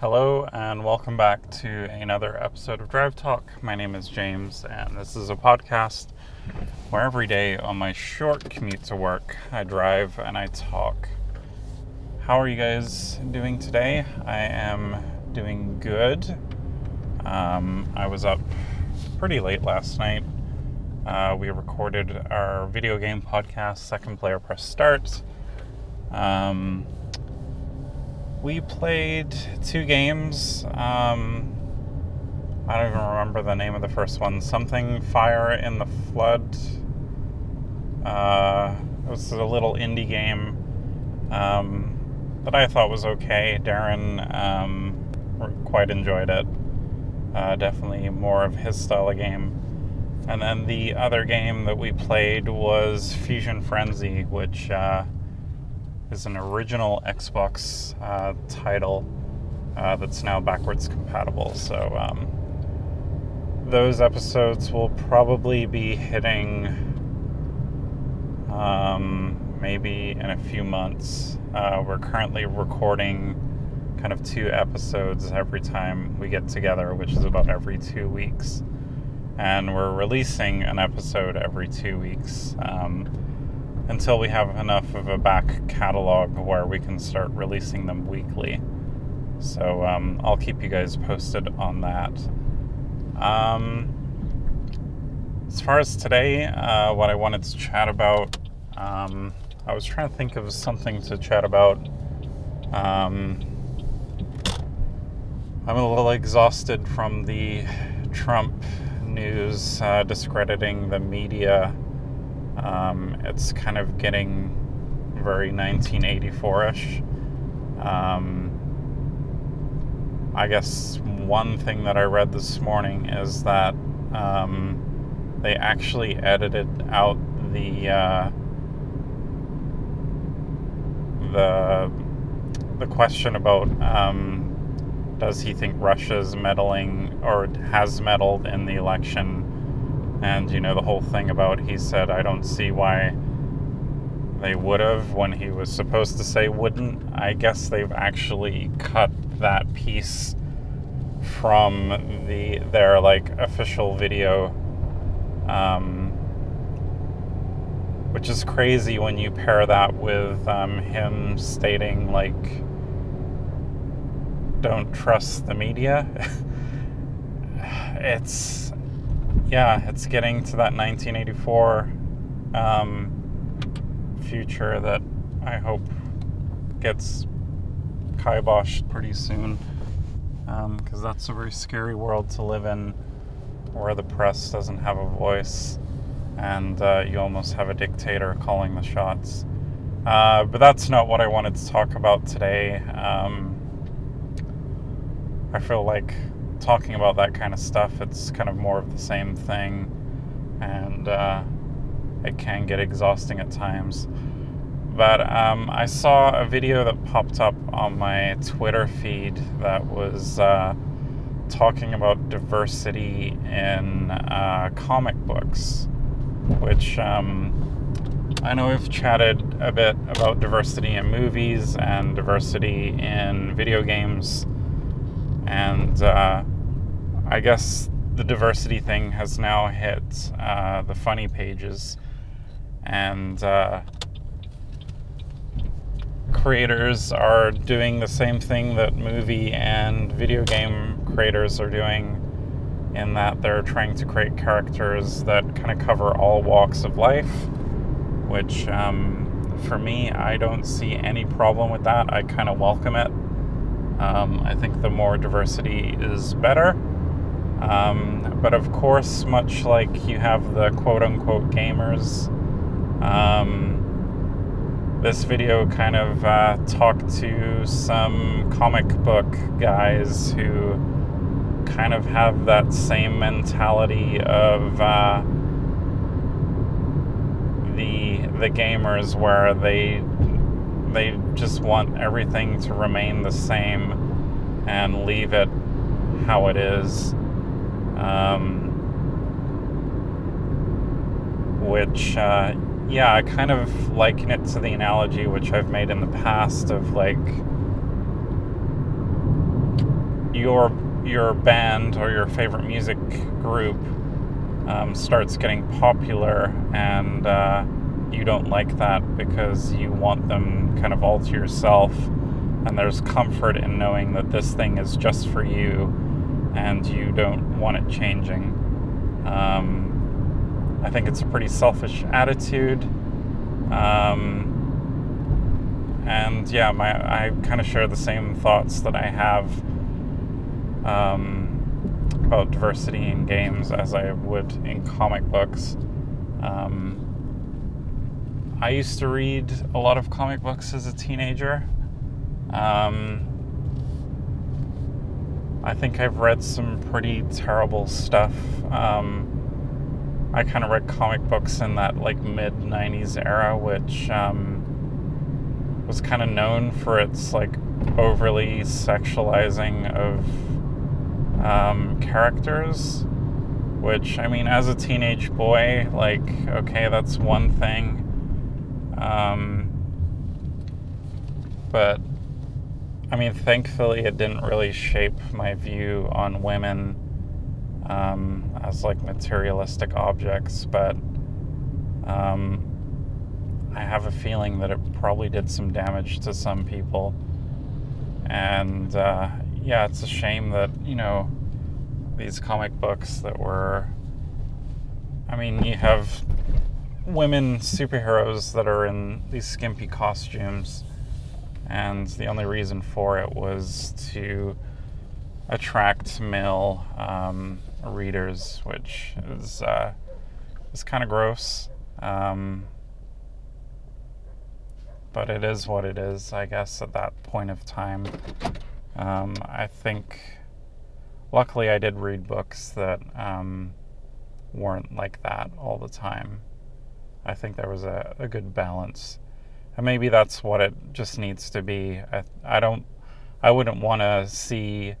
Hello, and welcome back to another episode of Drive Talk. My name is James, and this is a podcast where every day on my short commute to work, I drive and I talk. How are you guys doing today? I am doing good. Um, I was up pretty late last night. Uh, we recorded our video game podcast, Second Player Press Start. Um, we played two games. Um, I don't even remember the name of the first one. Something Fire in the Flood. Uh, it was a little indie game um, that I thought was okay. Darren um, quite enjoyed it. Uh, definitely more of his style of game. And then the other game that we played was Fusion Frenzy, which. Uh, is an original Xbox uh, title uh, that's now backwards compatible. So um, those episodes will probably be hitting um, maybe in a few months. Uh, we're currently recording kind of two episodes every time we get together, which is about every two weeks. And we're releasing an episode every two weeks. Um, until we have enough of a back catalog where we can start releasing them weekly. So um, I'll keep you guys posted on that. Um, as far as today, uh, what I wanted to chat about, um, I was trying to think of something to chat about. Um, I'm a little exhausted from the Trump news uh, discrediting the media um, it's kind of getting very 1984 ish. Um, I guess one thing that I read this morning is that um, they actually edited out the uh, the the question about um, does he think Russia's meddling or has meddled in the election and, you know, the whole thing about he said, I don't see why they would have when he was supposed to say wouldn't. I guess they've actually cut that piece from the their like official video um, which is crazy when you pair that with um, him stating like don't trust the media it's yeah, it's getting to that 1984 um, future that I hope gets kiboshed pretty soon. Because um, that's a very scary world to live in where the press doesn't have a voice and uh, you almost have a dictator calling the shots. Uh, but that's not what I wanted to talk about today. Um, I feel like talking about that kind of stuff, it's kind of more of the same thing, and uh, it can get exhausting at times. But um, I saw a video that popped up on my Twitter feed that was uh, talking about diversity in uh, comic books, which um, I know we've chatted a bit about diversity in movies and diversity in video games and uh, I guess the diversity thing has now hit uh, the funny pages, and uh, creators are doing the same thing that movie and video game creators are doing, in that they're trying to create characters that kind of cover all walks of life, which um, for me, I don't see any problem with that. I kind of welcome it. Um, I think the more diversity is better. Um, but of course, much like you have the quote unquote gamers, um, this video kind of uh, talked to some comic book guys who kind of have that same mentality of uh, the the gamers where they they just want everything to remain the same and leave it how it is. Um, which, uh, yeah, I kind of liken it to the analogy which I've made in the past of like your your band or your favorite music group um, starts getting popular and uh, you don't like that because you want them kind of all to yourself and there's comfort in knowing that this thing is just for you and you don't want it changing. Um, I think it's a pretty selfish attitude. Um, and yeah, my I kind of share the same thoughts that I have um, about diversity in games as I would in comic books. Um, I used to read a lot of comic books as a teenager. Um, I think I've read some pretty terrible stuff. Um, I kind of read comic books in that like mid 90s era, which um, was kind of known for its like overly sexualizing of um, characters. Which, I mean, as a teenage boy, like, okay, that's one thing. Um, but I mean, thankfully, it didn't really shape my view on women um, as like materialistic objects, but um, I have a feeling that it probably did some damage to some people. And uh, yeah, it's a shame that, you know, these comic books that were. I mean, you have women superheroes that are in these skimpy costumes and the only reason for it was to attract male um, readers, which is uh, is kind of gross. Um, but it is what it is, I guess, at that point of time. Um, I think, luckily, I did read books that um, weren't like that all the time. I think there was a, a good balance and maybe that's what it just needs to be. I, I don't, I wouldn't want to see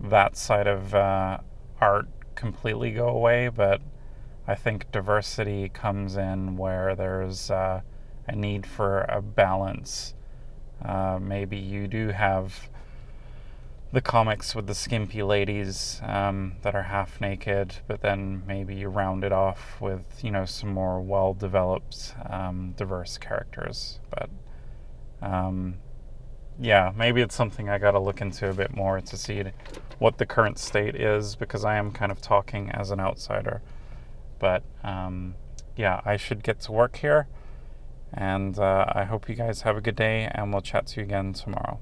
that side of uh, art completely go away, but I think diversity comes in where there's uh, a need for a balance. Uh, maybe you do have the comics with the skimpy ladies um, that are half naked, but then maybe you round it off with you know some more well developed, um, diverse characters. But um, yeah, maybe it's something I got to look into a bit more to see what the current state is because I am kind of talking as an outsider. But um, yeah, I should get to work here, and uh, I hope you guys have a good day, and we'll chat to you again tomorrow.